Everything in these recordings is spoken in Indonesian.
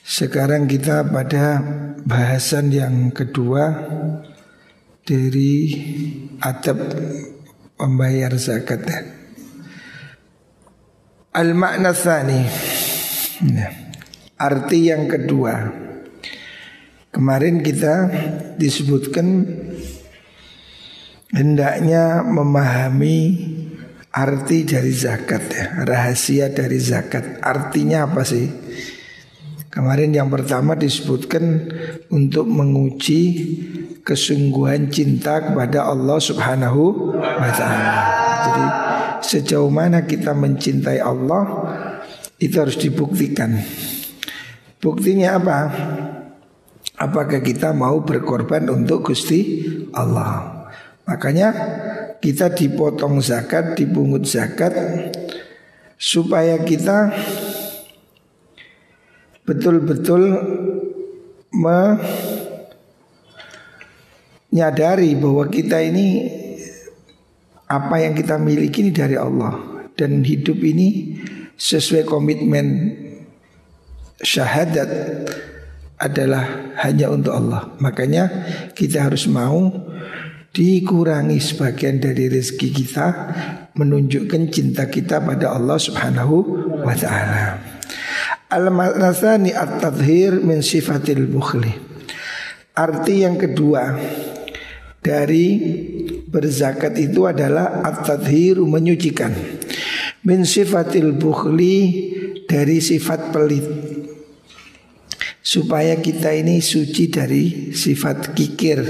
Sekarang kita pada bahasan yang kedua dari adab membayar zakat. Al-makna tsani. Nah, arti yang kedua. Kemarin kita disebutkan hendaknya memahami arti dari zakat ya, rahasia dari zakat. Artinya apa sih? Kemarin yang pertama disebutkan untuk menguji kesungguhan cinta kepada Allah Subhanahu wa taala. Jadi sejauh mana kita mencintai Allah itu harus dibuktikan. Buktinya apa? Apakah kita mau berkorban untuk Gusti Allah? Makanya kita dipotong zakat, dipungut zakat supaya kita betul-betul menyadari bahwa kita ini apa yang kita miliki ini dari Allah dan hidup ini sesuai komitmen syahadat adalah hanya untuk Allah. Makanya kita harus mau dikurangi sebagian dari rezeki kita menunjukkan cinta kita pada Allah Subhanahu wa taala. Al-masani at-tadhhir min sifatil bukhli. Arti yang kedua dari berzakat itu adalah at-tadhhir menyucikan. Min sifatil bukhli dari sifat pelit. Supaya kita ini suci dari sifat kikir.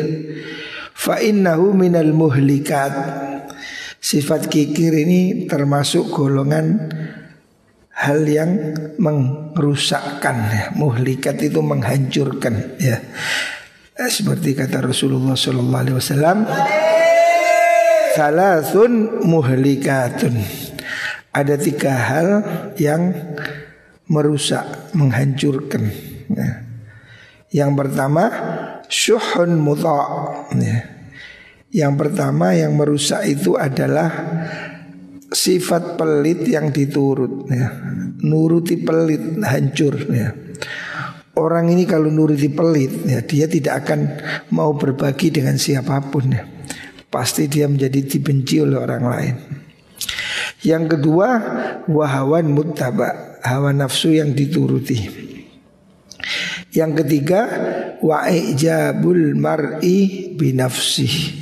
Fa innahu minal muhlikat. Sifat kikir ini termasuk golongan hal yang merusakkan ya. Muhlikat itu menghancurkan ya. Eh, seperti kata Rasulullah sallallahu alaihi wasallam Salasun muhlikatun Ada tiga hal yang merusak, menghancurkan ya. Yang pertama syuhun muta' ya. Yang pertama yang merusak itu adalah sifat pelit yang diturut ya. Nuruti pelit hancur ya. Orang ini kalau nuruti pelit ya dia tidak akan mau berbagi dengan siapa pun ya. Pasti dia menjadi dibenci oleh orang lain. Yang kedua wahawan muttaba, hawa nafsu yang dituruti. Yang ketiga wa'ijabul mar'i binafsih.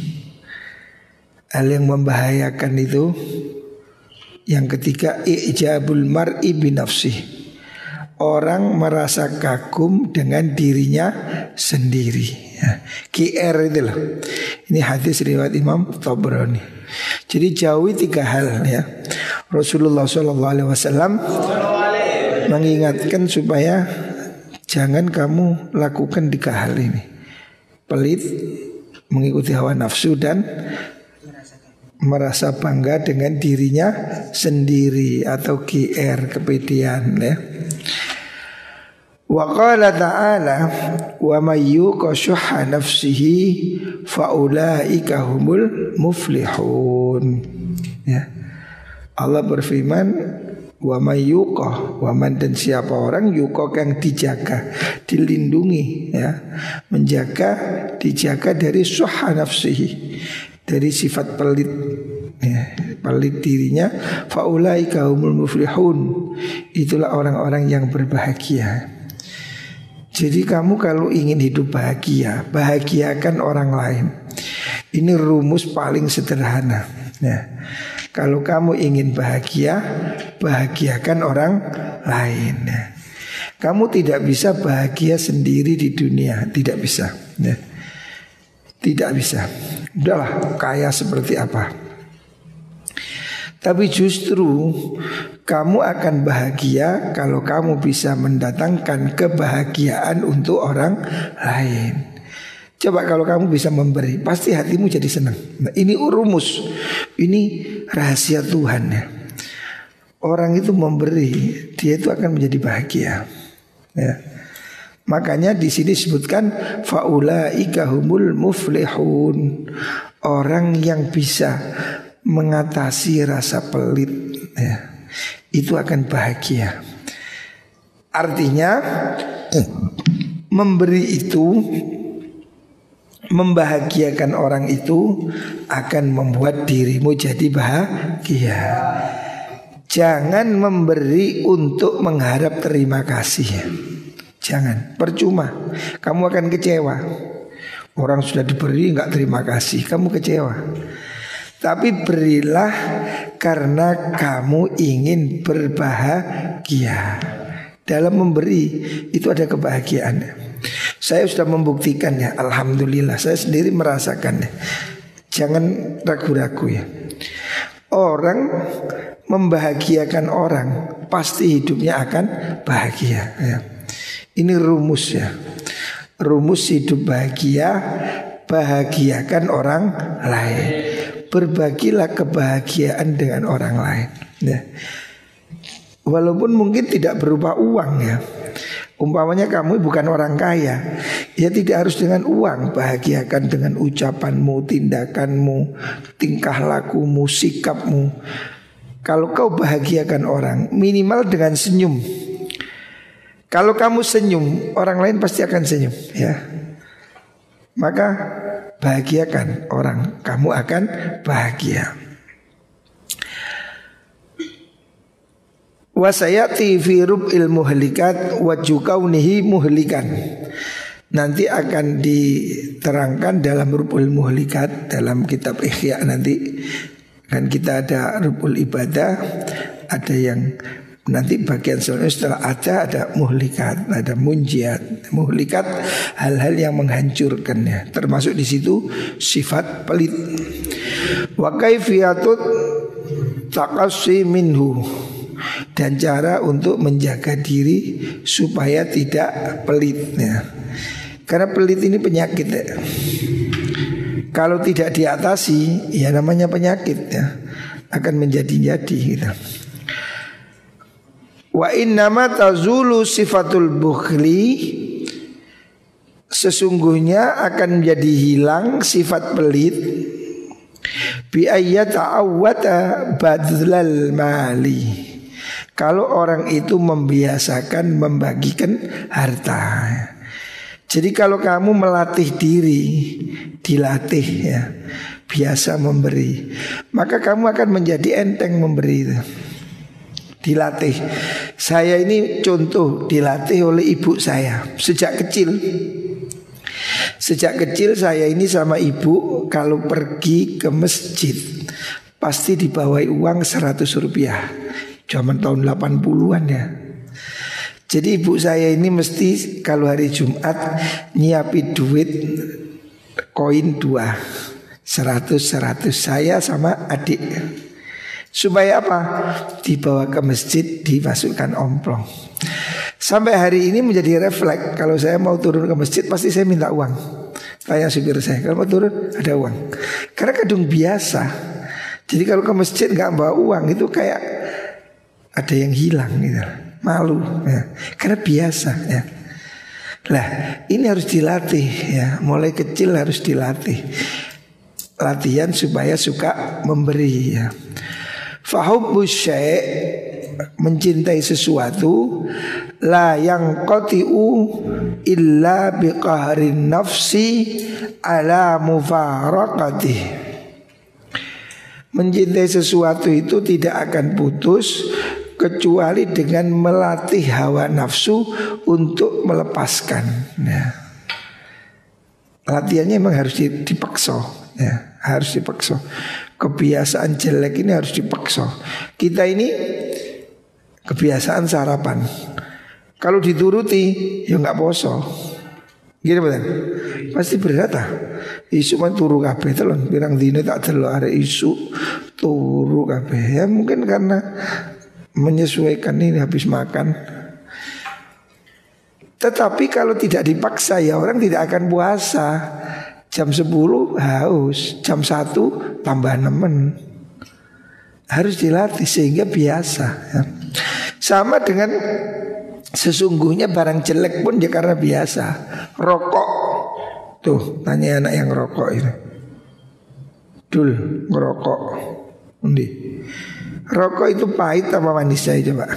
Hal yang membahayakan itu yang ketiga ijabul mar'i binafsi. Orang merasa kagum dengan dirinya sendiri. Ya. KR itu loh. Ini hadis riwayat Imam Tabrani. Jadi jauhi tiga hal ya. Rasulullah Wasallam mengingatkan supaya jangan kamu lakukan tiga hal ini. Pelit, mengikuti hawa nafsu dan merasa bangga dengan dirinya sendiri atau GR kepedean ya. Wa qala ta'ala wa may yuqa nafsihi faulaika humul muflihun. Ya. Allah berfirman wa may wa man dan siapa orang yuqa yang dijaga, dilindungi ya, menjaga dijaga dari syuha nafsihi dari sifat pelit. Ya, pelit dirinya. Faulai kaumul muflihun. Itulah orang-orang yang berbahagia. Jadi kamu kalau ingin hidup bahagia bahagiakan orang lain. Ini rumus paling sederhana. Ya. Kalau kamu ingin bahagia bahagiakan orang lain. Ya. kamu tidak bisa bahagia sendiri di dunia. Tidak bisa. Ya. Tidak bisa Udahlah kaya seperti apa Tapi justru kamu akan bahagia kalau kamu bisa mendatangkan kebahagiaan untuk orang lain. Coba kalau kamu bisa memberi, pasti hatimu jadi senang. Nah, ini rumus, ini rahasia Tuhan ya. Orang itu memberi, dia itu akan menjadi bahagia. Ya. Makanya di sini disebutkan faulaika humul muflihun. Orang yang bisa mengatasi rasa pelit ya, itu akan bahagia. Artinya memberi itu membahagiakan orang itu akan membuat dirimu jadi bahagia. Jangan memberi untuk mengharap terima kasih. Jangan, percuma. Kamu akan kecewa. Orang sudah diberi nggak terima kasih, kamu kecewa. Tapi berilah karena kamu ingin berbahagia. Dalam memberi itu ada kebahagiaan. Saya sudah membuktikannya Alhamdulillah saya sendiri merasakannya Jangan ragu-ragu ya Orang membahagiakan orang Pasti hidupnya akan bahagia ya. Ini rumus ya. Rumus hidup bahagia Bahagiakan orang lain. Berbagilah kebahagiaan dengan orang lain ya. Walaupun mungkin tidak berupa uang ya. Umpamanya kamu bukan orang kaya Ya tidak harus dengan uang. Bahagiakan dengan ucapanmu, tindakanmu Tingkah lakumu, sikapmu. Kalau kau bahagiakan orang Minimal dengan senyum Kalau kamu senyum Orang lain pasti akan senyum ya. Maka bahagiakan orang Kamu akan bahagia. Wasayati fi rub'il muhlikat wa jukaunihi muhlikan. Nanti akan diterangkan dalam rub'ul muhlikat dalam kitab Ihya nanti. Kan kita ada rub'ul ibadah ada yang nanti bagian selanjutnya setelah ada ada muhlikat, ada munjiat. Muhlikat hal-hal yang menghancurkannya, termasuk di situ sifat pelit. Wa kaifiyatut taqassi minhu dan cara untuk menjaga diri supaya tidak pelit ya. Karena pelit ini penyakit ya. Kalau tidak diatasi ya namanya penyakit ya akan menjadi-jadi gitu. Wa innama tazulu sifatul bukhli Sesungguhnya akan menjadi hilang sifat pelit Bi badlal mali kalau orang itu membiasakan membagikan harta. Jadi kalau kamu melatih diri, dilatih ya, biasa memberi, maka kamu akan menjadi enteng memberi. Dilatih. Saya ini contoh dilatih oleh ibu saya sejak kecil. Sejak kecil saya ini sama ibu kalau pergi ke masjid pasti dibawai uang 100 rupiah. Zaman tahun 80-an ya Jadi ibu saya ini mesti kalau hari Jumat nyiapin duit koin dua Seratus seratus saya sama adik Supaya apa? Dibawa ke masjid dimasukkan omplong Sampai hari ini menjadi refleks Kalau saya mau turun ke masjid pasti saya minta uang Tanya supir saya Kalau mau turun ada uang Karena kadung biasa Jadi kalau ke masjid nggak bawa uang Itu kayak ada yang hilang gitu. Malu ya. Karena biasa ya. Lah, ini harus dilatih ya. Mulai kecil harus dilatih. Latihan supaya suka memberi ya. Fahubbu mencintai sesuatu la yang qatiu illa biqahrin nafsi ala mufarakati Mencintai sesuatu itu tidak akan putus kecuali dengan melatih hawa nafsu untuk melepaskan. Ya. Latihannya memang harus dipaksa, ya, harus dipaksa. Kebiasaan jelek ini harus dipaksa. Kita ini kebiasaan sarapan. Kalau dituruti, ya nggak poso. Gini betul. Pasti berat ah. Isu man turu kabeh telon pirang dino tak delok arek isu turu kabeh. Ya mungkin karena menyesuaikan ini habis makan. Tetapi kalau tidak dipaksa ya orang tidak akan puasa. Jam 10 haus, jam 1 tambah nemen. Harus dilatih sehingga biasa ya. Sama dengan sesungguhnya barang jelek pun dia karena biasa. Rokok. Tuh, tanya anak yang rokok itu. Dul, ngerokok. Undi. Rokok itu pahit apa manis saya coba?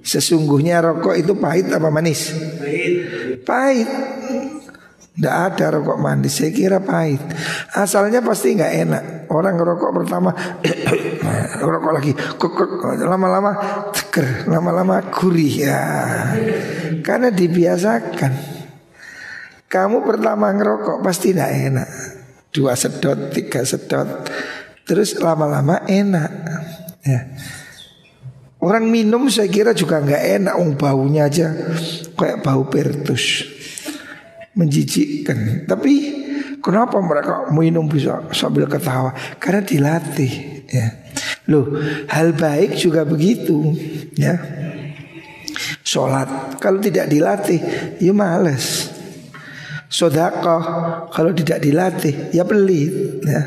Sesungguhnya rokok itu pahit apa manis? Pahit. Pahit. Tidak ada rokok manis, saya kira pahit. Asalnya pasti nggak enak. Orang rokok pertama, rokok lagi, lama-lama seger, lama-lama gurih ya. Karena dibiasakan. Kamu pertama ngerokok pasti tidak enak. Dua sedot, tiga sedot, terus lama-lama enak. Ya. Orang minum saya kira juga nggak enak, um baunya aja kayak bau pertus menjijikkan. Tapi kenapa mereka minum bisa sambil ketawa? Karena dilatih. Ya. Loh, hal baik juga begitu. Ya. Sholat kalau tidak dilatih, ya males. Sodakoh kalau tidak dilatih, ya pelit. Ya.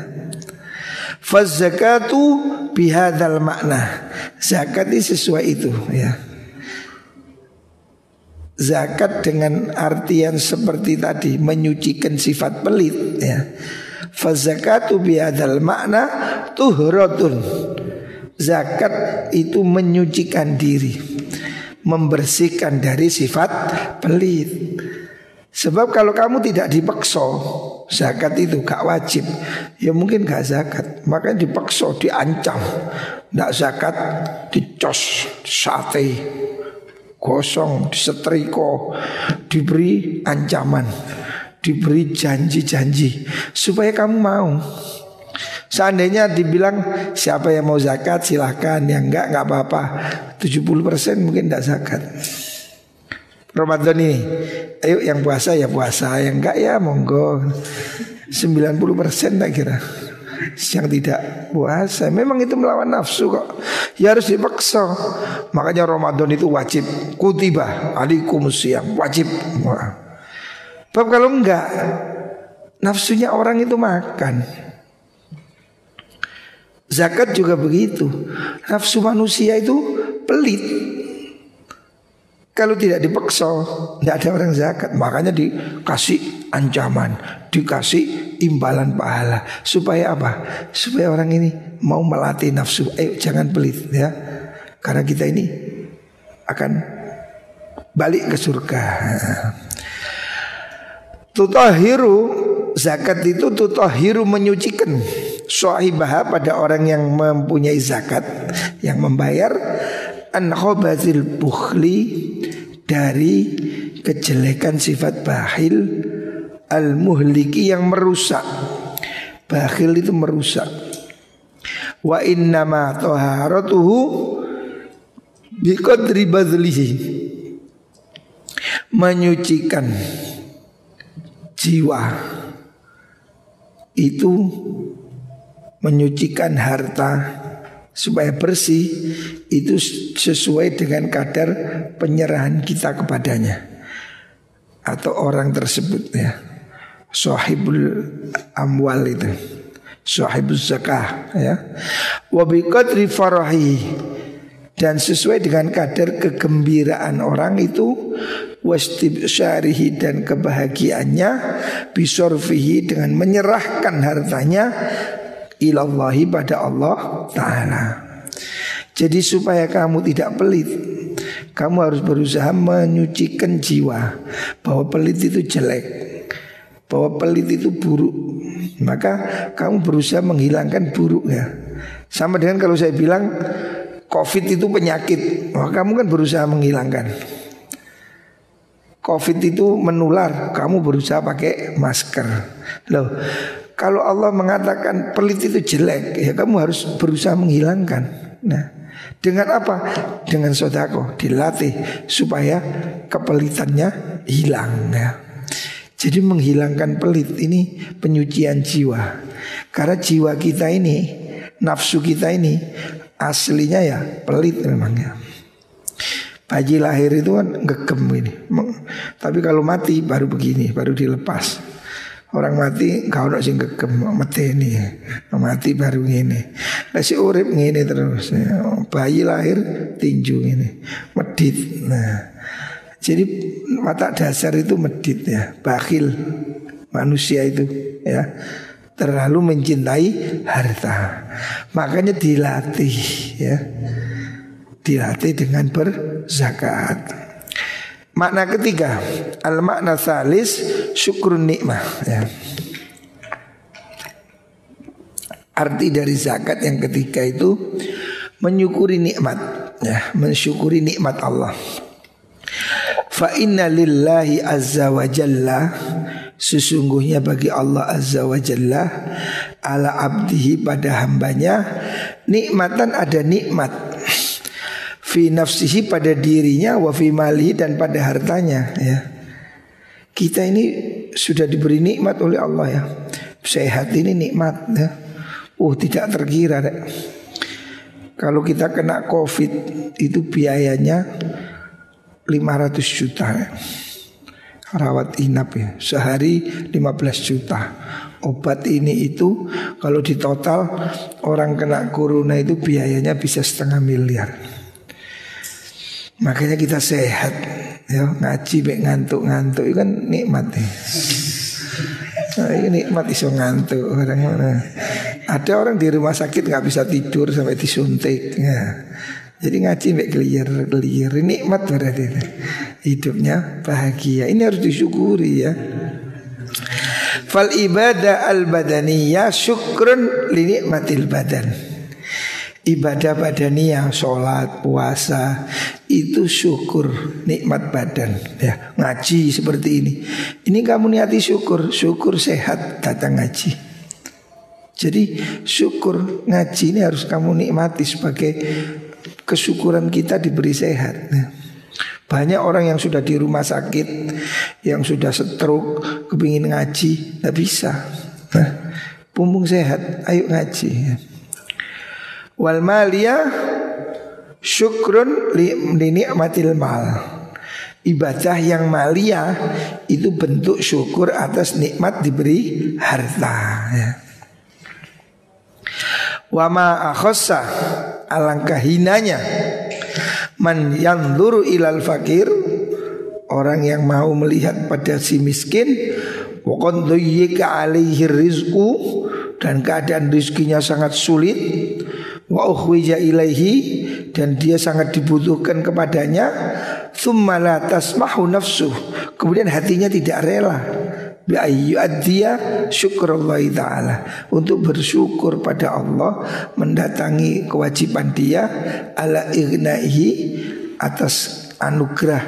Fazakatu bihadal makna. Zakat ini sesuai itu. Ya zakat dengan artian seperti tadi menyucikan sifat pelit ya. Fazakatu biadal makna tuhratun. Zakat itu menyucikan diri, membersihkan dari sifat pelit. Sebab kalau kamu tidak dipaksa Zakat itu gak wajib Ya mungkin gak zakat Makanya dipaksa, diancam Tidak zakat, dicos, sate gosong, disetrika, diberi ancaman, diberi janji-janji. Supaya kamu mau. Seandainya dibilang siapa yang mau zakat silahkan. Yang enggak enggak apa-apa. 70% mungkin tidak zakat. Ramadan ini Ayo yang puasa ya puasa. Yang enggak ya monggo. 90% tak kira yang tidak puasa. Memang itu melawan nafsu kok. Ya harus dipaksa. Makanya Ramadan itu wajib. Kutiba alaikum siam wajib. Bab kalau enggak nafsunya orang itu makan. Zakat juga begitu. Nafsu manusia itu pelit. Kalau tidak dipaksa, tidak ada orang zakat. Makanya dikasih ancaman, dikasih imbalan pahala. Supaya apa? Supaya orang ini mau melatih nafsu. Ayo jangan pelit ya. Karena kita ini akan balik ke surga. Tutahiru zakat itu tutahiru menyucikan sahibah pada orang yang mempunyai zakat yang membayar an khobazil bukhli dari kejelekan sifat bahil al muhliki yang merusak. Bakhil itu merusak. Wa inna ma taharatuhu biqadri badlihi. Menyucikan jiwa itu menyucikan harta supaya bersih itu sesuai dengan kadar penyerahan kita kepadanya. Atau orang tersebut ya. Sahibul amwal itu. Sahibul zakah ya. Wa biqadri dan sesuai dengan kadar kegembiraan orang itu wastibsyarihi dan kebahagiaannya bisorfihi dengan menyerahkan hartanya ilallahi pada Allah Ta'ala. Jadi supaya kamu tidak pelit Kamu harus berusaha menyucikan jiwa. Bahwa pelit itu jelek Bahwa pelit itu buruk. Maka kamu berusaha menghilangkan buruk ya Sama dengan kalau saya bilang Covid itu penyakit. Maka kamu kan berusaha menghilangkan. Covid itu menular Kamu berusaha pakai masker. Loh kalau Allah mengatakan pelit itu jelek, ya kamu harus berusaha menghilangkan. Nah, dengan apa? Dengan sodako dilatih supaya kepelitannya hilang. Ya. Jadi menghilangkan pelit ini penyucian jiwa. Karena jiwa kita ini nafsu kita ini aslinya ya pelit memangnya. Bayi lahir itu kan ngegem ini. Tapi kalau mati baru begini, baru dilepas. Orang mati kau nak sing gegem mati ini. Mati baru ini. Lah si urip ngene terus. Bayi lahir tinju ini. Medit. Nah. Jadi mata dasar itu medit ya, bakhil manusia itu ya terlalu mencintai harta. Makanya dilatih ya dilatih dengan berzakat. Makna ketiga, al makna salis syukur nikmah ya. Arti dari zakat yang ketiga itu menyukuri nikmat ya, mensyukuri nikmat Allah. Fa inna lillahi azza wa jalla Sesungguhnya bagi Allah azza wa jalla Ala abdihi pada hambanya Nikmatan ada nikmat fi nafsihi pada dirinya wa fi mali dan pada hartanya ya. Kita ini sudah diberi nikmat oleh Allah ya. Sehat ini nikmat ya. Oh tidak terkira deh. Kalau kita kena covid itu biayanya 500 juta ya. Rawat inap ya Sehari 15 juta Obat ini itu Kalau di total Orang kena corona itu biayanya bisa setengah miliar Makanya kita sehat ya ngaji baik ngantuk-ngantuk itu kan nikmat ya. Nah, ini nikmat iso ngantuk orang mana. Ada orang di rumah sakit nggak bisa tidur sampai disuntik ya. Jadi ngaji baik clear clear nikmat berarti hidupnya bahagia. Ini harus disyukuri ya. Fal ibadah al badaniyah syukrun li nikmatil badan ibadah badaniyah, sholat, puasa itu syukur nikmat badan. Ya ngaji seperti ini. Ini kamu niati syukur syukur sehat datang ngaji. Jadi syukur ngaji ini harus kamu nikmati sebagai kesyukuran kita diberi sehat. Ya. banyak orang yang sudah di rumah sakit yang sudah stroke kepingin ngaji nggak bisa. Nah, pumbung sehat ayo ngaji ya. Wal maliyah syukrun li, li ni'matil mal. Ibadah yang malia itu bentuk syukur atas nikmat diberi harta ya. Wama akhossa alangkah hinanya man yang luru ilal fakir orang yang mau melihat pada si miskin wakon alaihi rizku dan keadaan rizkinya sangat sulit wa ukhwija ilaihi dan dia sangat dibutuhkan kepadanya. Thumma la tasmahu nafsuh. Kemudian hatinya tidak rela. Bi ayyu'addiya syukrallahi ta'ala. Untuk bersyukur pada Allah mendatangi kewajiban dia ala ignaihi atas anugerah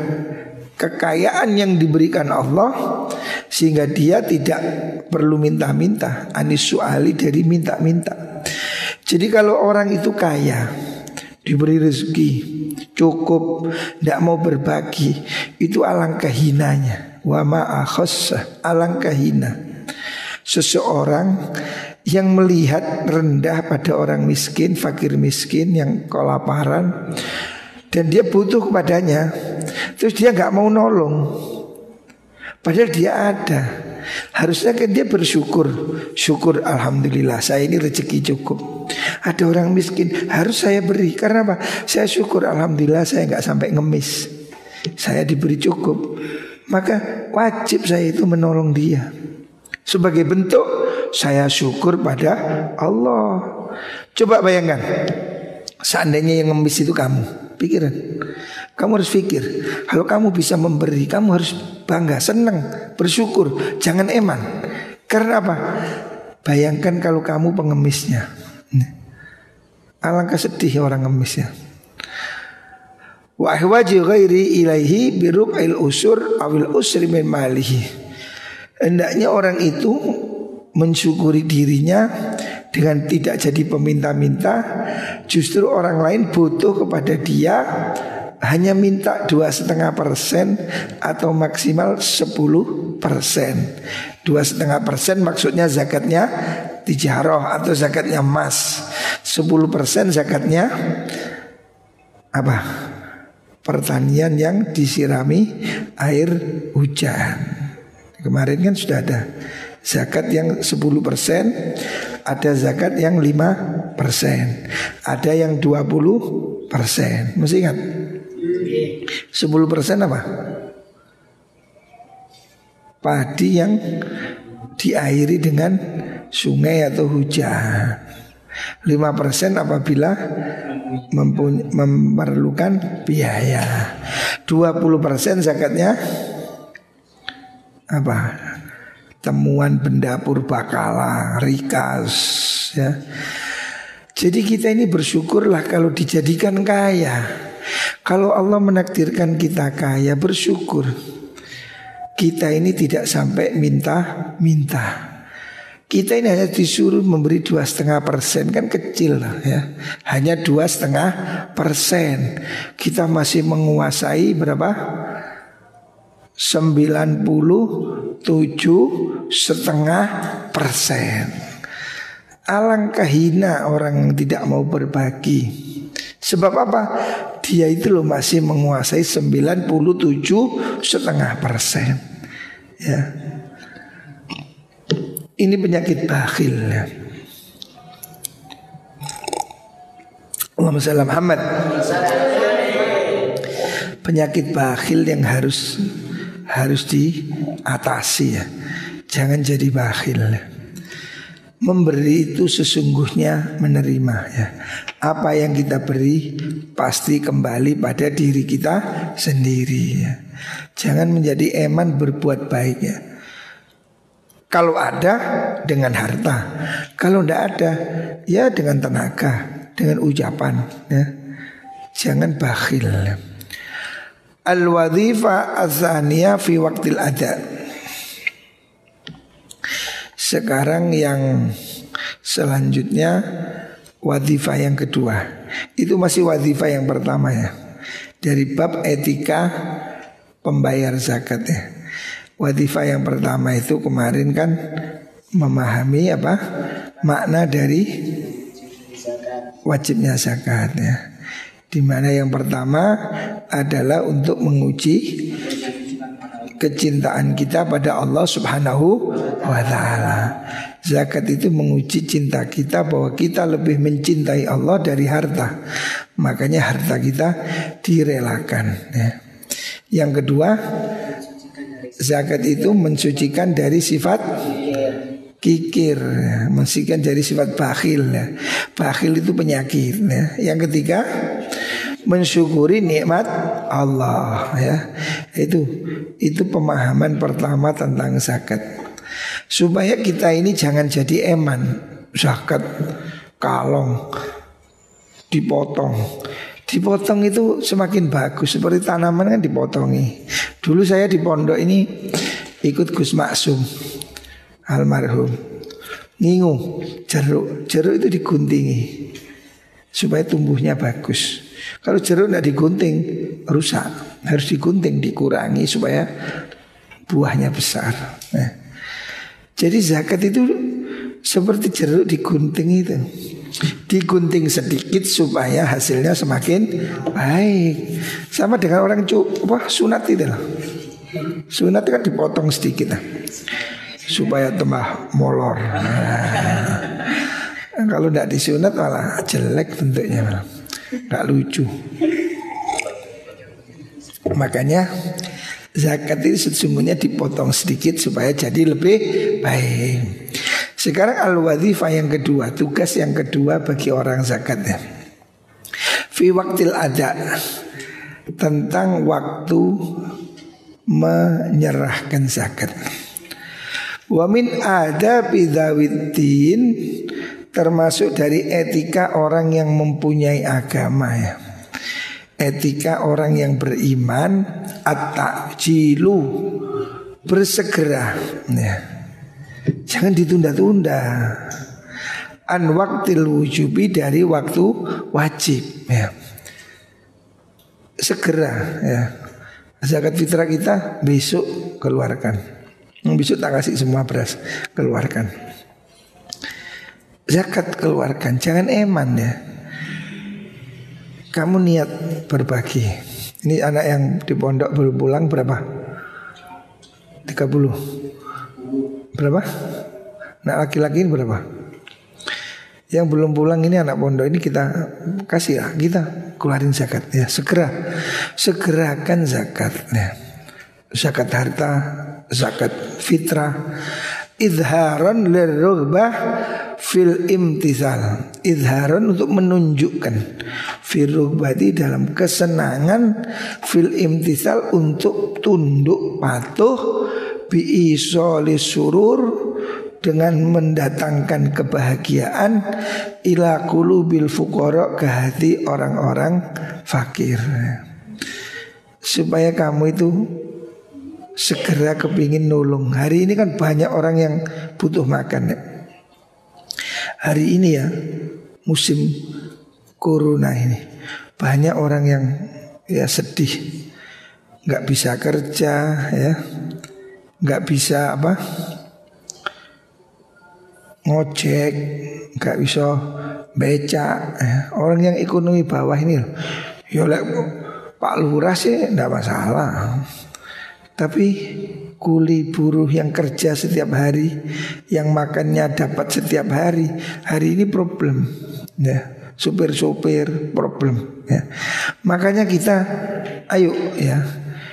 kekayaan yang diberikan Allah sehingga dia tidak perlu minta-minta. Anis suali dari minta-minta jadi kalau orang itu kaya, diberi rezeki, cukup, tidak mau berbagi, itu alangkah hinanya. Wa alangkah hina. Seseorang yang melihat rendah pada orang miskin, fakir miskin yang kelaparan dan dia butuh kepadanya, terus dia nggak mau nolong, padahal dia ada. Harusnya kan dia bersyukur, syukur alhamdulillah saya ini rezeki cukup. Ada orang miskin harus saya beri karena apa? Saya syukur alhamdulillah saya nggak sampai ngemis. Saya diberi cukup. Maka wajib saya itu menolong dia. Sebagai bentuk saya syukur pada Allah. Coba bayangkan. Seandainya yang ngemis itu kamu, pikiran. Kamu harus pikir, kalau kamu bisa memberi, kamu harus bangga, senang, bersyukur, jangan eman. Karena apa? Bayangkan kalau kamu pengemisnya. Alangkah sedih orang ngemis ya. Wa ahwaji ghairi ilaihi birub'il usur awil usri min malihi. Hendaknya orang itu mensyukuri dirinya dengan tidak jadi peminta-minta Justru orang lain butuh kepada dia hanya minta dua setengah persen atau maksimal sepuluh persen. Dua setengah persen maksudnya zakatnya tijaroh atau zakatnya emas. Sepuluh persen zakatnya apa? Pertanian yang disirami air hujan. Kemarin kan sudah ada zakat yang 10 persen, ada zakat yang 5 persen, ada yang 20 persen. Mesti ingat? 10 persen apa? Padi yang diairi dengan sungai atau hujan. 5 persen apabila memerlukan biaya. 20 persen zakatnya apa temuan benda purbakala rikas ya jadi kita ini bersyukurlah kalau dijadikan kaya kalau Allah menakdirkan kita kaya bersyukur. Kita ini tidak sampai minta-minta kita ini hanya disuruh memberi dua setengah persen. Kan kecil lah ya. Hanya dua setengah persen. Kita masih menguasai berapa? 97 setengah persen. Alangkah hina orang yang tidak mau berbagi. Sebab apa? Dia itu loh masih menguasai 97 setengah persen Ya Ini penyakit bakhil ya. Allahumma sallam Muhammad Penyakit bakhil yang harus harus diatasi ya. Jangan jadi bakhil. Memberi itu sesungguhnya menerima ya. Apa yang kita beri pasti kembali pada diri kita sendiri ya. Jangan menjadi eman berbuat baik ya. Kalau ada dengan harta, kalau tidak ada ya dengan tenaga, dengan ucapan ya. Jangan bakhil. Ya. Al-wadhifa azania fi waktil ada Sekarang yang selanjutnya Wadhifa yang kedua. Itu masih wadhifa yang pertama ya. Dari bab etika pembayar zakat ya. Wadhifa yang pertama itu kemarin kan Memahami apa? Makna dari wajibnya zakat ya. Di mana yang pertama adalah untuk menguji kecintaan kita pada Allah Subhanahu wa taala. Zakat itu menguji cinta kita bahwa kita lebih mencintai Allah dari harta. Makanya harta kita direlakan ya. Yang kedua, zakat itu mensucikan dari sifat kikir, mensucikan dari sifat bakhil ya. Bakhil itu penyakit ya. Yang ketiga, mensyukuri nikmat Allah ya. Itu itu pemahaman pertama tentang zakat. Supaya kita ini jangan jadi eman zakat kalong dipotong. Dipotong itu semakin bagus seperti tanaman kan dipotongi. Dulu saya di pondok ini ikut Gus Maksum almarhum. Ngingu jeruk, jeruk itu diguntingi supaya tumbuhnya bagus. Kalau jeruk tidak digunting rusak, harus digunting dikurangi supaya buahnya besar. Nah, jadi zakat itu seperti jeruk digunting itu. Digunting sedikit supaya hasilnya semakin baik. Sama dengan orang wah sunat itu lah. Sunat kan dipotong sedikit lah. Supaya tambah molor. Nah, kalau tidak disunat malah jelek bentuknya malah. Gak lucu. Makanya zakat itu sesungguhnya dipotong sedikit supaya jadi lebih baik. Sekarang al-wadhifah yang kedua Tugas yang kedua bagi orang zakatnya Fi waktil ada Tentang waktu menyerahkan zakat. Wamin ada bidawiddin termasuk dari etika orang yang mempunyai agama ya. Etika orang yang beriman at-ta'jilu bersegera ya. Jangan ditunda-tunda. An waktil wujubi dari waktu wajib ya. segera ya. Zakat fitrah kita besok keluarkan. Besok tak kasih semua beras, keluarkan. Zakat keluarkan, jangan eman ya. Kamu niat berbagi. Ini anak yang di pondok belum pulang berapa? 30 Berapa? Anak laki-laki ini berapa? Yang belum pulang ini anak pondok ini kita kasih lah kita keluarin zakat ya segera segerakan zakat ya zakat harta zakat fitrah idharon lirugbah fil imtithal idharon untuk menunjukkan fil rugbati dalam kesenangan fil imtithal untuk tunduk patuh bi surur dengan mendatangkan kebahagiaan ila bil fuqara ke hati orang-orang fakir. Supaya kamu itu segera kepingin nolong. Hari ini kan banyak orang yang butuh makan ya. Hari ini ya musim corona ini banyak orang yang ya sedih, nggak bisa kerja ya, nggak bisa apa ngojek, nggak bisa beca. Eh, orang yang ekonomi bawah ini, ya Pak Lurah sih ndak masalah. Tapi kuli buruh yang kerja setiap hari, yang makannya dapat setiap hari, hari ini problem. Ya, supir-supir problem. Ya. Makanya kita, ayo ya,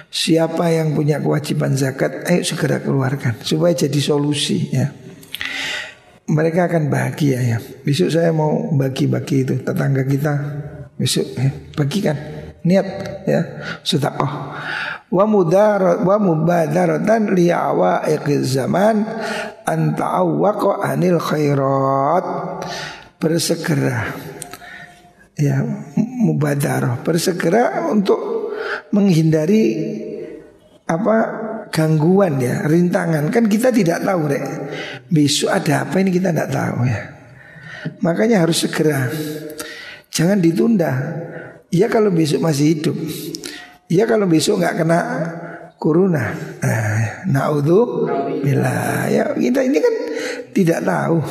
siapa yang punya kewajiban zakat, ayo segera keluarkan supaya jadi solusi ya mereka akan bahagia ya. Besok saya mau bagi-bagi itu tetangga kita. Besok ya, bagikan niat ya sedekah. Wa mudarat wa mubadaratan li zaman an ta'awwaqa anil khairat. Bersegera ya mubadarah bersegera untuk menghindari apa gangguan ya, rintangan. Kan kita tidak tahu, Rek. Besok ada apa ini kita tidak tahu ya. Makanya harus segera. Jangan ditunda. Ya kalau besok masih hidup. Ya kalau besok nggak kena corona. Nah, naudhu bila ya kita ini kan tidak tahu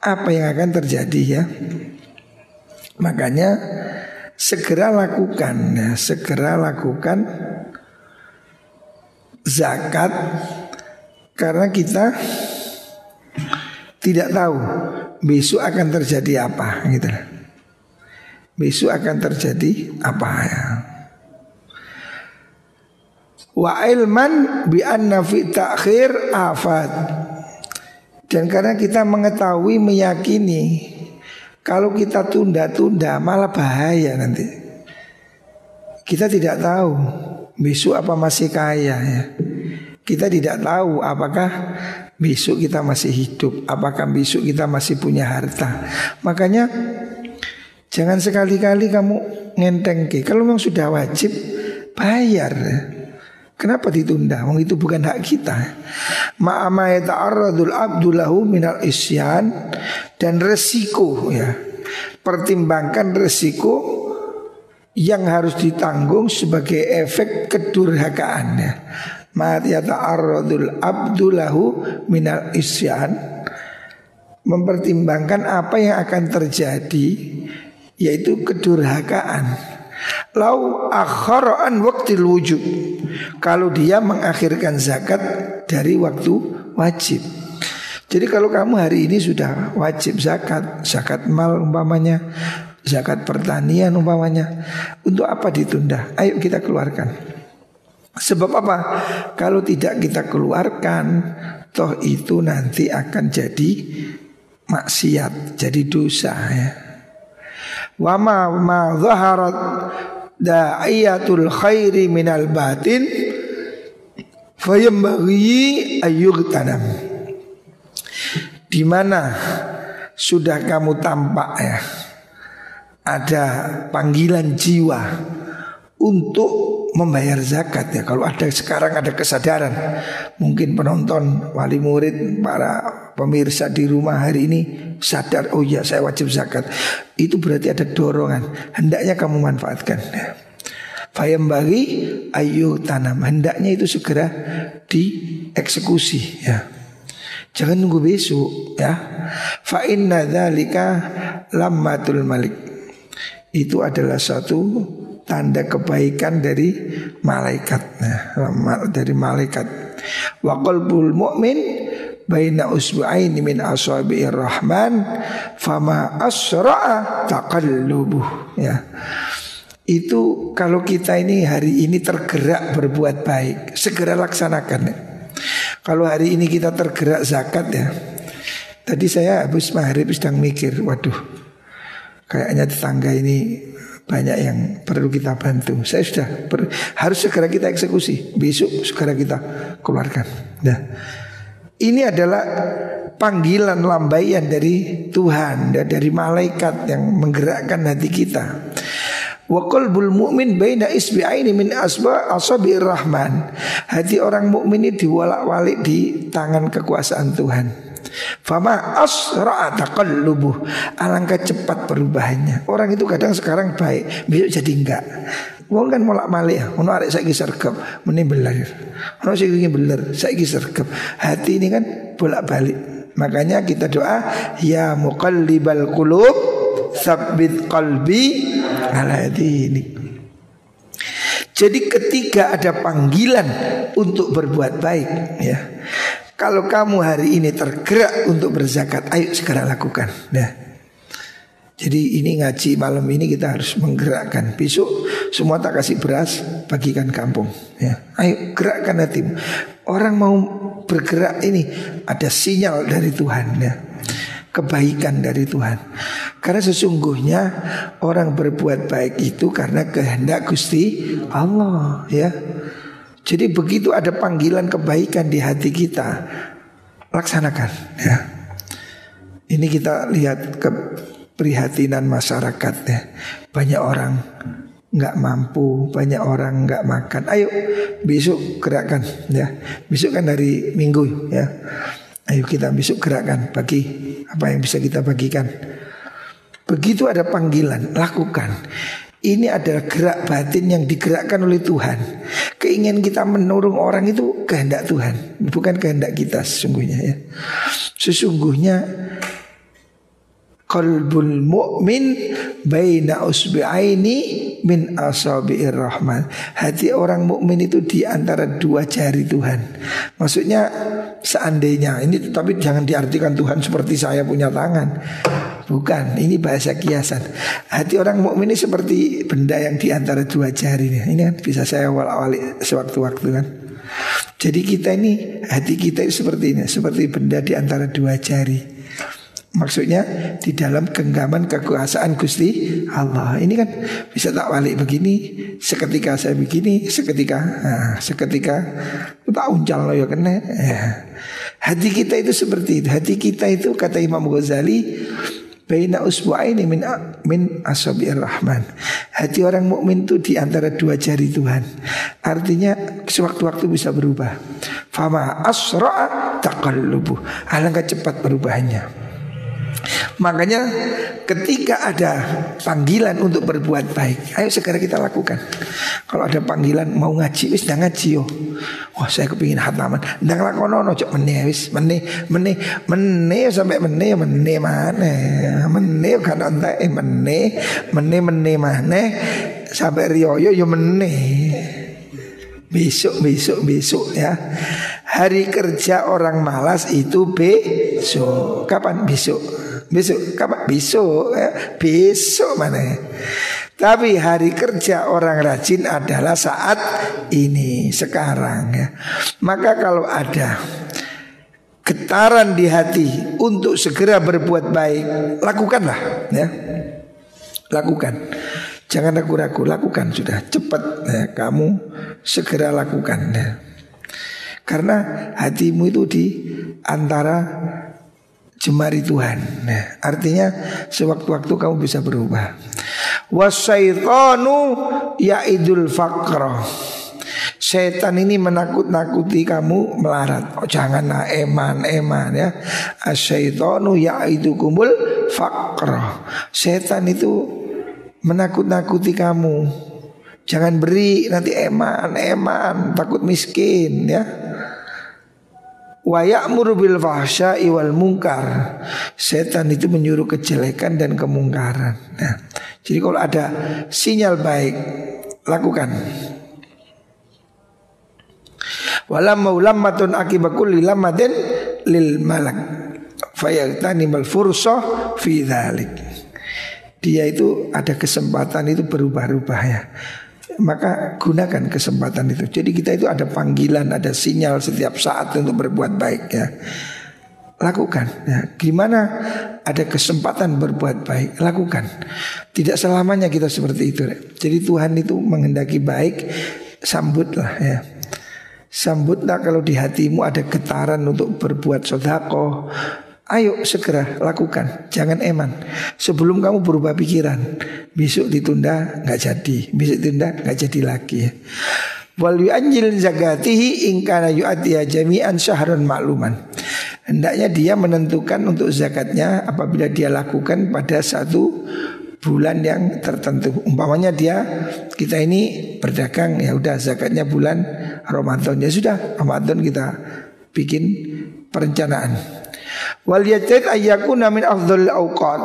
apa yang akan terjadi ya. Makanya segera lakukan ya, segera lakukan zakat karena kita tidak tahu besok akan terjadi apa gitu. Besok akan terjadi apa ya. Wa ilman bi anna fi ta'khir afat. Dan karena kita mengetahui meyakini kalau kita tunda-tunda malah bahaya nanti. Kita tidak tahu besok apa masih kaya ya. Kita tidak tahu apakah besok kita masih hidup, apakah besok kita masih punya harta. Makanya jangan sekali-kali kamu ngenteng ke. Kalau memang sudah wajib bayar. Ya. Kenapa ditunda? Wong itu bukan hak kita. Ma'ama yata'arradul abdullahu minal isyan dan resiko ya. Pertimbangkan resiko yang harus ditanggung sebagai efek kedurhakaan ya. Ma yata'arradul abdulahu minal isyan mempertimbangkan apa yang akan terjadi yaitu kedurhakaan. Lau akharaan waktu wujud Kalau dia mengakhirkan zakat dari waktu wajib Jadi kalau kamu hari ini sudah wajib zakat Zakat mal umpamanya zakat pertanian umpamanya untuk apa ditunda? Ayo kita keluarkan. Sebab apa? Kalau tidak kita keluarkan, toh itu nanti akan jadi maksiat, jadi dosa ya. Wa ma ma zaharat da'iyatul khairi minal batin fayambaghi ayyughtanam. Di mana sudah kamu tampak ya ada panggilan jiwa untuk membayar zakat ya. Kalau ada sekarang ada kesadaran, mungkin penonton wali murid para pemirsa di rumah hari ini sadar oh ya saya wajib zakat. Itu berarti ada dorongan. Hendaknya kamu manfaatkan. Ya. Fayam bagi ayu tanam hendaknya itu segera dieksekusi ya. Jangan nunggu besok ya. Fa inna dzalika lammatul malik. Itu adalah satu tanda kebaikan dari malaikat. Nah, dari malaikat. Wa qalbul mu'min baina usbu'aini min asabi'ir rahman fama asra'a taqallubuh ya. Itu kalau kita ini hari ini tergerak berbuat baik, segera laksanakan. Kalau hari ini kita tergerak zakat ya. Tadi saya habis maghrib sedang mikir, waduh, kayaknya tetangga ini banyak yang perlu kita bantu. Saya sudah harus segera kita eksekusi. Besok segera kita keluarkan. Nah, ini adalah panggilan lambaian dari Tuhan dan dari malaikat yang menggerakkan hati kita. Wa qalbul mu'min baina isbi'aini min asba asabir rahman. Hati orang mukmin ini diwalak-walik di tangan kekuasaan Tuhan. Fama asra'a taqallubuh. Alangkah cepat perubahannya. Orang itu kadang sekarang baik, besok jadi enggak. Wong kan molak malik. Ono arek saiki sergap, meni beler. Ono sing ingin beler, saiki sergap. Hati ini kan bolak-balik. Makanya kita doa ya muqallibal qulub sabbit qalbi ala ini. Jadi ketika ada panggilan untuk berbuat baik ya. Kalau kamu hari ini tergerak untuk berzakat, ayo segera lakukan. Ya. Jadi ini ngaji malam ini kita harus menggerakkan. Besok semua tak kasih beras, bagikan kampung. Ya. Ayo gerakkan hatimu. Orang mau bergerak ini ada sinyal dari Tuhan ya kebaikan dari Tuhan. Karena sesungguhnya orang berbuat baik itu karena kehendak Gusti Allah ya. Jadi begitu ada panggilan kebaikan di hati kita, laksanakan ya. Ini kita lihat keprihatinan masyarakat ya. Banyak orang nggak mampu, banyak orang nggak makan. Ayo besok gerakan ya. Besok kan hari Minggu ya. Ayo kita besok gerakkan bagi apa yang bisa kita bagikan. Begitu ada panggilan, lakukan. Ini adalah gerak batin yang digerakkan oleh Tuhan. Keinginan kita menurung orang itu kehendak Tuhan, bukan kehendak kita sesungguhnya ya. Sesungguhnya qalbul mu'min baina usbi'aini min asabi'ir rahman. Hati orang mukmin itu di antara dua jari Tuhan. Maksudnya seandainya ini tapi jangan diartikan Tuhan seperti saya punya tangan. Bukan, ini bahasa kiasan. Hati orang mukmin ini seperti benda yang di antara dua jari ini. Kan bisa saya awal-awali sewaktu-waktu kan. Jadi kita ini hati kita itu seperti ini, seperti benda di antara dua jari. Maksudnya di dalam genggaman kekuasaan Gusti Allah. Ini kan bisa tak balik begini, seketika saya begini, seketika nah, seketika tak uncal lo ya kena. Ya. Hati kita itu seperti itu. Hati kita itu kata Imam Ghazali Baina usbu'aini min min asabi'ir rahman. Hati orang mukmin itu di antara dua jari Tuhan. Artinya sewaktu-waktu bisa berubah. Fama asra'a taqallubu. Alangkah cepat perubahannya. Makanya ketika ada panggilan untuk berbuat baik, ayo segera kita lakukan. Kalau ada panggilan mau ngaji, wis dah ngaji yo. Wah saya kepingin hataman, ndang lakono cok meneh wis meneh meneh meneh sampai meneh meneh mana meneh kan entek eh meneh meneh meneh mana sampai riyoyo yo meneh. Besok besok besok ya. Hari kerja orang malas itu besok. Kapan? Besok Besok kapan? Besok ya. Besok mana ya? Tapi hari kerja orang rajin adalah saat ini Sekarang ya Maka kalau ada Getaran di hati Untuk segera berbuat baik Lakukanlah ya Lakukan Jangan ragu-ragu Lakukan sudah cepat ya, Kamu segera lakukan ya. Karena hatimu itu di antara jemari Tuhan. Nah, artinya sewaktu-waktu kamu bisa berubah. Wasaitonu idul faqra. Setan ini menakut-nakuti kamu melarat. Oh, janganlah eman eman ya. Asyaitonu ya'idukumul faqra. Setan itu menakut-nakuti kamu Jangan beri nanti eman, eman, takut miskin ya. Wa ya'muru bil fahsya'i wal mungkar. Setan itu menyuruh kejelekan dan kemungkaran. Nah, jadi kalau ada sinyal baik, lakukan. Walam maulammatun akibakul lilamatin lil malak. Fayagtani mal fursoh fi dhalik. Dia itu ada kesempatan itu berubah-ubah ya maka gunakan kesempatan itu. Jadi kita itu ada panggilan, ada sinyal setiap saat untuk berbuat baik ya. Lakukan ya. Gimana ada kesempatan berbuat baik, lakukan. Tidak selamanya kita seperti itu. Jadi Tuhan itu menghendaki baik, sambutlah ya. Sambutlah kalau di hatimu ada getaran untuk berbuat sodako Ayo segera lakukan, jangan eman. Sebelum kamu berubah pikiran, besok ditunda nggak jadi, besok ditunda nggak jadi lagi. Ya. Wal yu'anjil zakatihi in kana yu'atiya jami'an syahrun makluman. Hendaknya dia menentukan untuk zakatnya apabila dia lakukan pada satu bulan yang tertentu. Umpamanya dia kita ini berdagang ya udah zakatnya bulan Ramadan ya sudah Ramadan kita bikin perencanaan. Wal yajtahid ayyakuna min afdhalil awqat.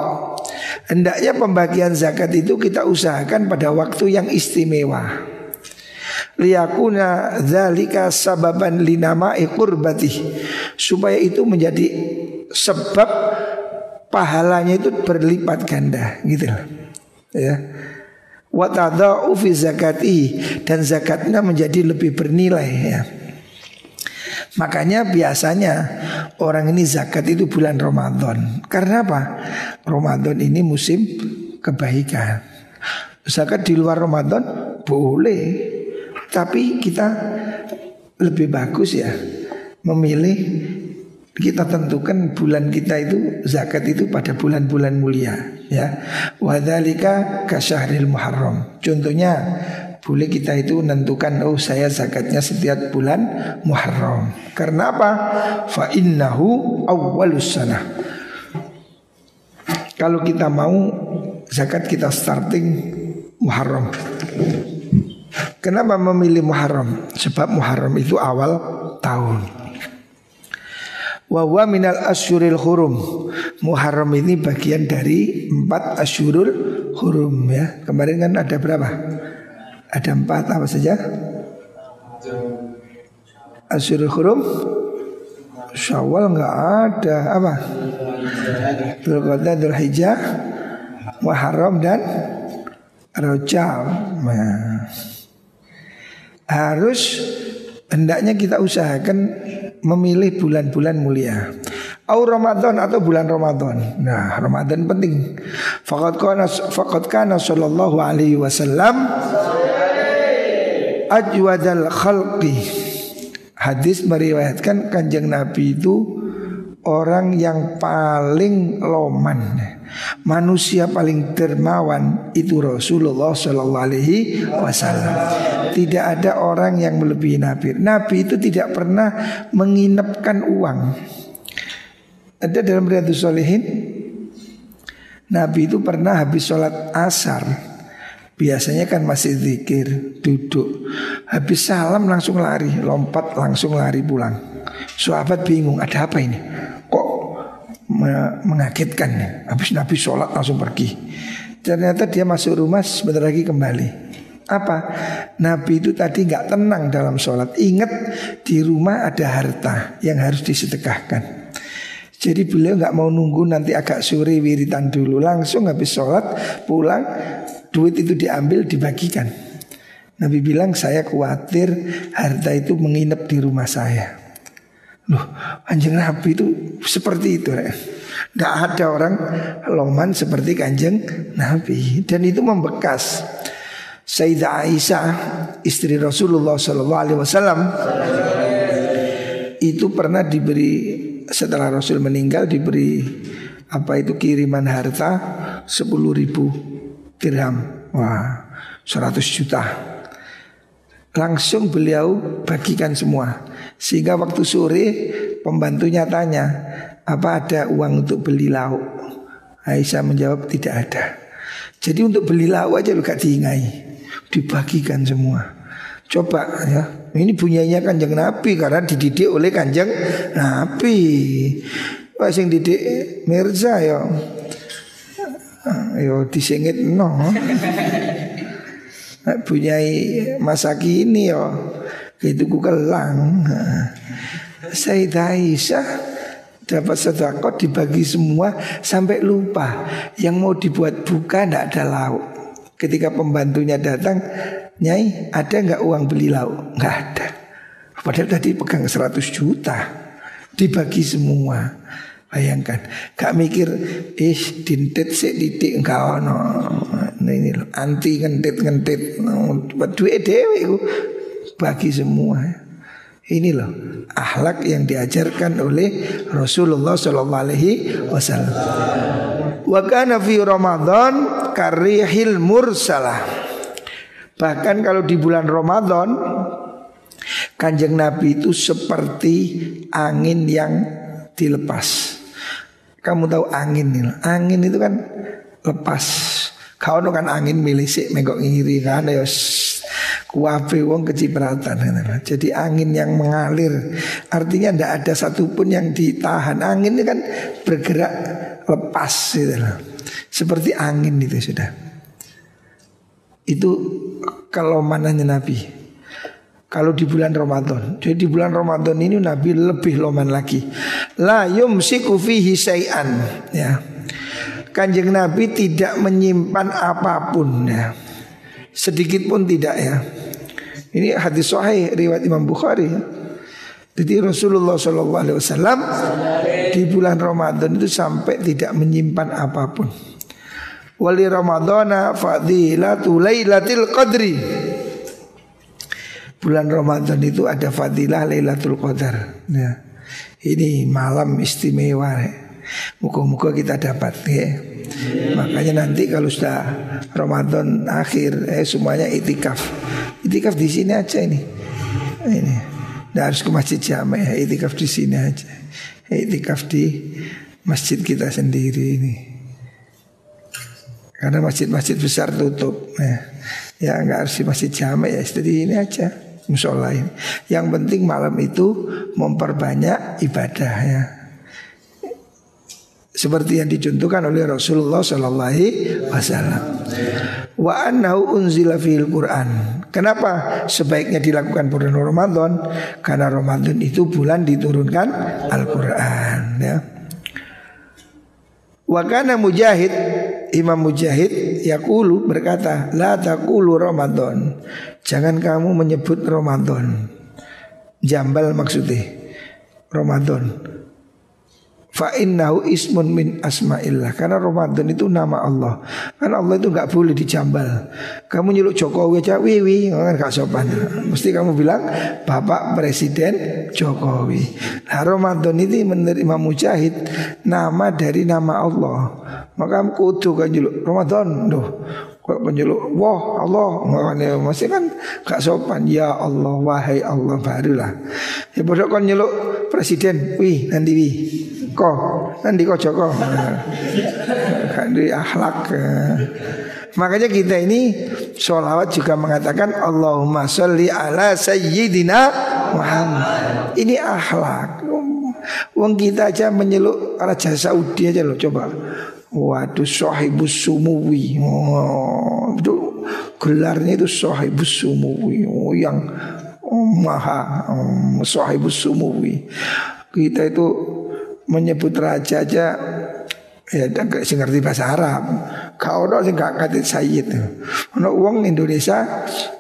Hendaknya pembagian zakat itu kita usahakan pada waktu yang istimewa. Liyakuna dzalika sababan linama'i qurbati. Supaya itu menjadi sebab pahalanya itu berlipat ganda gitu Ya. Wa tadau fi zakati dan zakatnya menjadi lebih bernilai ya. Makanya biasanya orang ini zakat itu bulan Ramadan. Karena apa? Ramadan ini musim kebaikan. Zakat di luar Ramadan boleh. Tapi kita lebih bagus ya memilih kita tentukan bulan kita itu zakat itu pada bulan-bulan mulia ya. Wadzalika kasyahril Muharram. Contohnya boleh kita itu menentukan oh saya zakatnya setiap bulan Muharram. Karena apa? Fa innahu awwalus. Kalau kita mau zakat kita starting Muharram. Kenapa memilih Muharram? Sebab Muharram itu awal tahun. Wa minal asyuril hurum Muharram ini bagian dari empat asyurul hurum ya Kemarin kan ada berapa? Ada empat apa saja? Asyurul Hurum Syawal nggak ada apa? Dzulqa'dah, Dzulhijjah, Muharram dan Rajab. Nah. Harus hendaknya kita usahakan memilih bulan-bulan mulia. Au Ramadan atau bulan Ramadan. Nah, Ramadan penting. Faqad kana faqad sallallahu alaihi wasallam ajwadal khalqi Hadis meriwayatkan kanjeng Nabi itu orang yang paling loman Manusia paling dermawan itu Rasulullah Shallallahu Alaihi Wasallam. Tidak ada orang yang melebihi Nabi. Nabi itu tidak pernah menginapkan uang. Ada dalam Riyadus Solehin Nabi itu pernah habis sholat asar Biasanya kan masih zikir, duduk. Habis salam langsung lari, lompat langsung lari pulang. Sahabat bingung, ada apa ini? Kok mengagetkan? Habis Nabi sholat langsung pergi. Ternyata dia masuk rumah sebentar lagi kembali. Apa? Nabi itu tadi nggak tenang dalam sholat. Ingat di rumah ada harta yang harus disedekahkan. Jadi beliau nggak mau nunggu nanti agak sore wiritan dulu Langsung habis sholat pulang duit itu diambil dibagikan. Nabi bilang saya khawatir harta itu menginap di rumah saya. Loh, anjing Nabi itu seperti itu. Tidak ada orang loman seperti kanjeng Nabi dan itu membekas. Sayyidah Aisyah istri Rasulullah Wasallam itu pernah diberi setelah Rasul meninggal diberi apa itu kiriman harta sepuluh ribu dirham. Wah, 100 juta. Langsung beliau bagikan semua. Sehingga waktu sore pembantunya tanya, apa ada uang untuk beli lauk? Aisyah menjawab tidak ada. Jadi untuk beli lauk aja lu gak diingai. dibagikan semua. Coba ya, ini punyanya kanjeng Nabi karena dididik oleh kanjeng Nabi. Wah sing didik Mirza ya, yo disengit no. Punyai masa kini yo, itu ku kelang. Sayyidah Aisyah dapat sedekah dibagi semua sampai lupa yang mau dibuat buka tidak ada lauk. Ketika pembantunya datang, Nyai ada nggak uang beli lauk? Nggak ada. Padahal tadi pegang 100 juta dibagi semua. Bayangkan, gak mikir, ih dintet sik didik enggak ono. Nah ini loh, anti ngentit ngentit, duit dewe bagi semua. Ini loh akhlak yang diajarkan oleh Rasulullah Shallallahu Alaihi Wasallam. Fi Ramadan karihil mursalah. Bahkan kalau di bulan Ramadan Kanjeng Nabi itu seperti angin yang dilepas. Kamu tahu angin nih, angin itu kan lepas. Kau kan angin milisik megok ngiri kan ya kuape wong kecipratan. Jadi angin yang mengalir, artinya tidak ada satupun yang ditahan. Angin ini kan bergerak lepas gitu Seperti angin itu sudah. Itu kalau mananya Nabi. Kalau di bulan Ramadan. Jadi di bulan Ramadan ini Nabi lebih loman lagi. La yumsiku fihi syai'an ya. Kanjeng Nabi tidak menyimpan apa pun ya. Sedikit pun tidak ya. Ini hadis sahih riwayat Imam Bukhari ya. Jadi Rasulullah Shallallahu Alaihi Wasallam di bulan Ramadan itu sampai tidak menyimpan apa pun. Wali Ramadana fadilatul lailatul qadri bulan Ramadan itu ada fadilah Lailatul Qadar. Ya. Ini malam istimewa. Ya. Muka-muka kita dapat ya. Makanya nanti kalau sudah Ramadan akhir eh semuanya itikaf. Itikaf di sini aja ini. Ini. Nah, harus ke masjid jamaah ya, itikaf di sini aja. Itikaf di masjid kita sendiri ini. Karena masjid-masjid besar tutup ya. Ya nggak harus di masjid jamaah ya, jadi ini aja musola ini. Yang penting malam itu memperbanyak ibadah ya. Seperti yang dicontohkan oleh Rasulullah Sallallahu Wasallam. Wa annahu unzila fil Quran. Kenapa sebaiknya dilakukan bulan Ramadan? Karena Ramadan itu bulan diturunkan Al Quran. Ya. Wa kana mujahid Imam Mujahid Yakulu berkata La takulu Ramadan. Jangan kamu menyebut Ramadan. Jambal maksudnya Ramadan Fa innahu ismun min asma'illah. Karena Ramadan itu nama Allah. Karena Allah itu nggak boleh dijambal. Kamu nyeluk Jokowi aja Wiwi kan gak sopan. Mesti kamu bilang Bapak Presiden Jokowi. Nah Ramadan ini menurut Imam Mujahid Nama dari nama Allah. Maka kudu kan nyeluk Ramadan Duh. Kok penyeluk Wah Allah. Makanya masih kan gak sopan. Ya Allah Wahai Allah Barulah. Ya bodoh kan nyeluk Presiden Wih nanti wih Ko nanti kok Joko. Kan di akhlak. Makanya kita ini Sholawat juga mengatakan Allahumma sholli ala sayyidina Muhammad. Ini akhlak. Wong kita aja menyeluk Raja Saudi aja loh coba. Waduh sahibus sumuwi. Oh, itu Gelarnya itu sahibus sumuwi. Oh, Yang oh, maha oh, sahibus sumuwi. Kita itu menyebut raja aja ya gak sing ngerti bahasa Arab. Kau ono sing gak ngerti sayyid. Ono uang Indonesia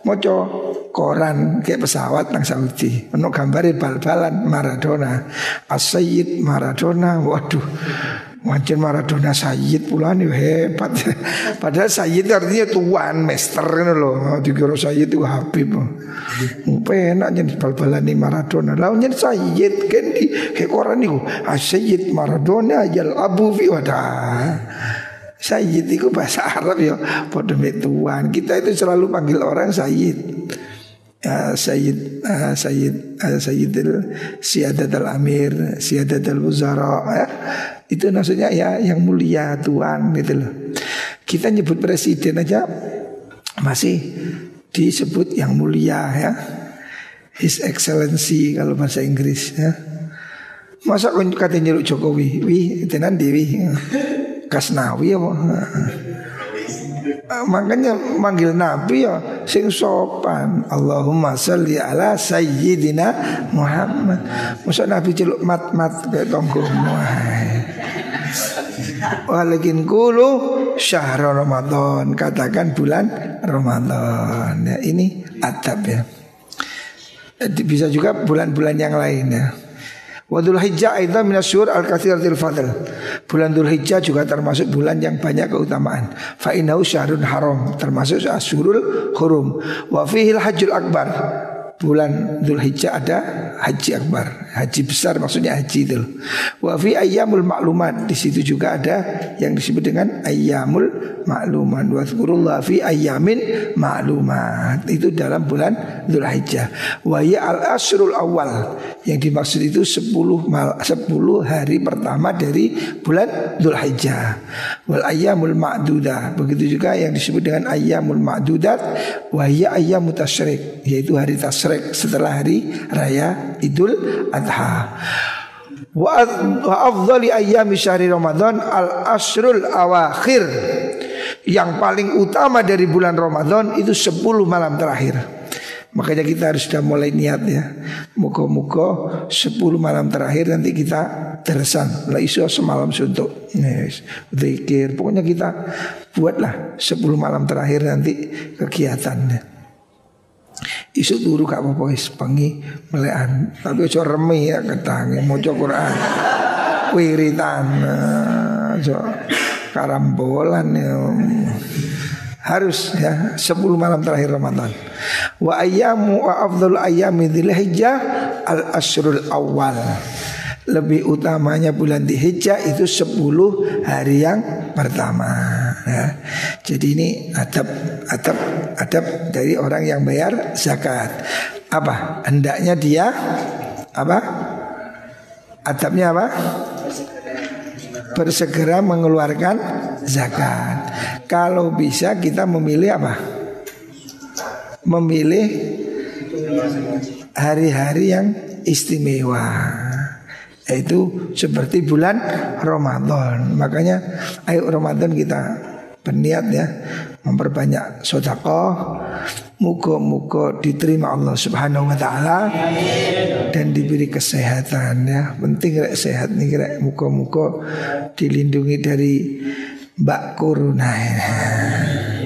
maca koran kayak pesawat nang Saudi. Ono gambare bal-balan Maradona. As-Sayyid Maradona. Waduh. Wajan Maradona Sayyid pula nih hebat. Padahal Sayyid artinya tuan, master kan loh. Dikira Sayyid itu Habib. Penak jadi bal-balan nih Maradona. Lawannya Sayyid kan di koran nih. Ah, Sayyid Maradona yal Abu fi wadah. Sayyid itu bahasa Arab ya Pada tuan Kita itu selalu panggil orang Sayyid ya, Sayyid uh, Sayyid uh, Sayyidil Siadat al-Amir Siadat al-Wuzara ya. Itu maksudnya ya yang mulia Tuhan gitu loh. Kita nyebut presiden aja masih disebut yang mulia ya. His Excellency kalau bahasa Inggris ya. Masa kau kata nyeluk Jokowi, wih tenan dewi, kasnawi apa? Uh, makanya manggil Nabi ya sing sopan. Allahumma salli ala sayyidina Muhammad. Masa Nabi celuk mat-mat kayak tonggo Walakin kulu syahr Ramadan. Katakan bulan Ramadan. Ya, Ini adab ya. Bisa juga bulan-bulan yang lain ya. Wadul Hijjah itu minasyur al-kathiratil fadl. Bulan Dhul Hijjah juga termasuk bulan yang banyak keutamaan. Fa innahu syahrun haram Termasuk asyurul hurum. Wa fihil hajjul akbar bulan Dhul Hijjah ada haji akbar, haji besar maksudnya haji itu. Wa fi ayyamul maklumat di situ juga ada yang disebut dengan ayyamul maklumat. Wa dzkurullah fi ayyamin maklumat. Itu dalam bulan Dhul Hijjah. Wa ya al asrul awal yang dimaksud itu 10 mal, 10 hari pertama dari bulan Dhul Hijjah. Wal ayyamul ma'dudah. Begitu juga yang disebut dengan ayyamul ma'dudat wa ya ayyamut tasyrik yaitu hari tasyrik setelah hari raya Idul Adha. Wa afdali ayyami syahri Ramadan al asrul awakhir. Yang paling utama dari bulan Ramadan itu 10 malam terakhir. Makanya kita harus sudah mulai niat ya. Muka-muka 10 malam terakhir nanti kita teresan. Lah isu semalam suntuk. Yes. Zikir. Pokoknya kita buatlah 10 malam terakhir nanti kegiatannya. Isu turu gak apa-apa wis pengi melekan. Tapi aja remi ya ketangi maca Quran. Wiritan aja karambolan ya. Harus ya 10 malam terakhir Ramadan. Wa ayyamu wa afdhal ayyami dzilhijjah al asrul awal lebih utamanya bulan Dzulhijjah itu 10 hari yang pertama. Ya. Jadi ini adab adab adab dari orang yang bayar zakat. Apa? Hendaknya dia apa? Adabnya apa? Bersegera mengeluarkan zakat. Kalau bisa kita memilih apa? Memilih hari-hari yang istimewa itu seperti bulan Ramadan. Makanya ayo Ramadan kita berniat ya memperbanyak sodako muka-muka diterima Allah Subhanahu Wa Taala dan diberi kesehatan ya penting rek sehat nih rek muka-muka dilindungi dari mbak corona ya.